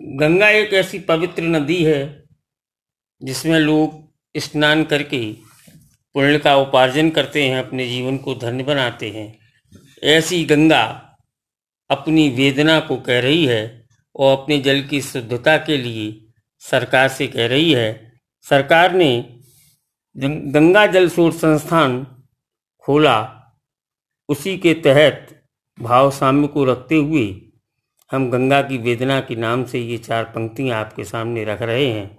गंगा एक ऐसी पवित्र नदी है, जिसमें लोग स्नान करके पुण्य का उपार्जन करते हैं, अपने जीवन को धन्य बनाते हैं। ऐसी गंगा अपनी वेदना को कह रही है और अपने जल की शुद्धता के लिए सरकार से कह रही है। सरकार ने गंगा जल शोध संस्थान खोला। उसी के तहत भाव साम्य को रखते हुए हम गंगा की वेदना के नाम से ये चार पंक्तियाँ आपके सामने रख रहे हैं।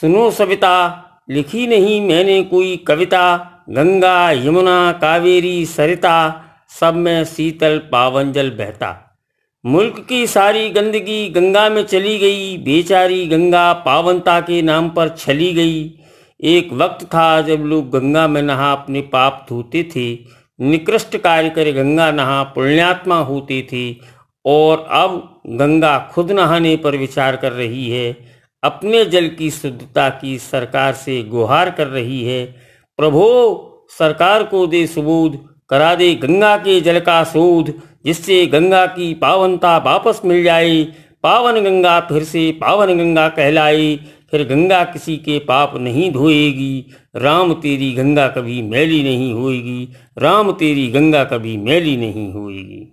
सुनो सविता, लिखी नहीं मैंने कोई कविता। गंगा, यमुना, कावेरी, सरिता, सब में शीतल पावन जल बहता। मुल्क की सारी गंदगी गंगा में चली गई। बेचारी गंगा पावनता के नाम पर छली गई। एक वक्त था जब लोग गंगा में नहा अपने पाप धोते थे। निकृष्ट कार्य कर गंगा नहा पुण्यात्मा होते थे। और अब गंगा खुद नहाने पर विचार कर रही है, अपने जल की शुद्धता की सरकार से गुहार कर रही है। प्रभो, सरकार को दे सुबोध करा दे गंगा के जल का शोध, जिससे गंगा की पावनता वापस मिल जाए। पावन गंगा फिर से पावन गंगा कहलाए, फिर गंगा किसी के पाप नहीं धोएगी। राम, तेरी गंगा कभी मैली नहीं होएगी। राम, तेरी गंगा कभी मैली नहीं होएगी।